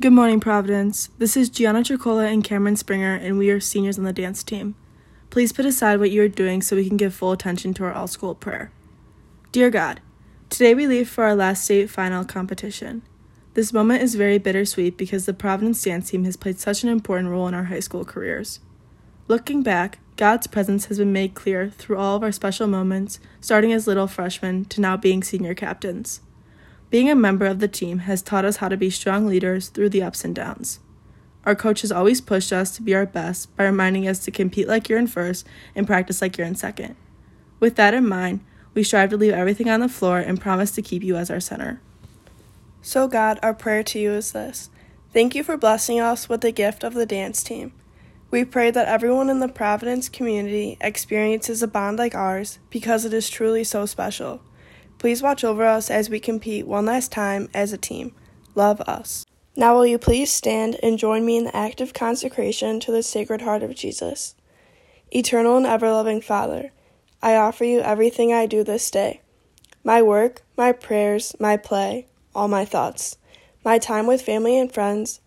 Good morning, Providence. This is Gianna Tricola and Cameron Springer, and we are seniors on the dance team. Please put aside what you are doing so we can give full attention to our all school prayer. Dear God, today we leave for our last state final competition. This moment is very bittersweet because the Providence dance team has played such an important role in our high school careers. Looking back, God's presence has been made clear through all of our special moments, starting as little freshmen to now being senior captains. Being a member of the team has taught us how to be strong leaders through the ups and downs. Our coach has always pushed us to be our best by reminding us to compete like you're in first and practice like you're in second. With that in mind, we strive to leave everything on the floor and promise to keep you as our center. So, God, our prayer to you is this Thank you for blessing us with the gift of the dance team. We pray that everyone in the Providence community experiences a bond like ours because it is truly so special. Please watch over us as we compete one last time as a team. Love us. Now, will you please stand and join me in the act of consecration to the Sacred Heart of Jesus? Eternal and ever loving Father, I offer you everything I do this day my work, my prayers, my play, all my thoughts, my time with family and friends,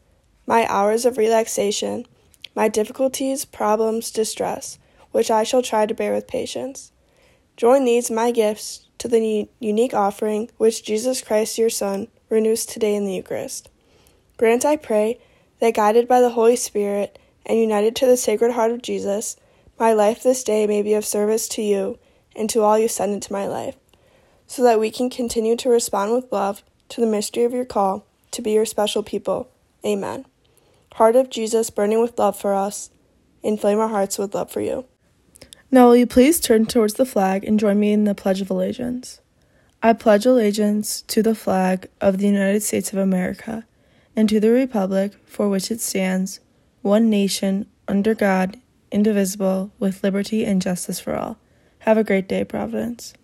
my hours of relaxation, my difficulties, problems, distress, which I shall try to bear with patience. Join these, my gifts, to the unique offering which Jesus Christ, your Son, renews today in the Eucharist. Grant, I pray, that guided by the Holy Spirit and united to the Sacred Heart of Jesus, my life this day may be of service to you and to all you send into my life, so that we can continue to respond with love to the mystery of your call to be your special people. Amen. Heart of Jesus, burning with love for us, inflame our hearts with love for you. Now, will you please turn towards the flag and join me in the Pledge of Allegiance? I pledge allegiance to the flag of the United States of America and to the Republic for which it stands, one nation, under God, indivisible, with liberty and justice for all. Have a great day, Providence.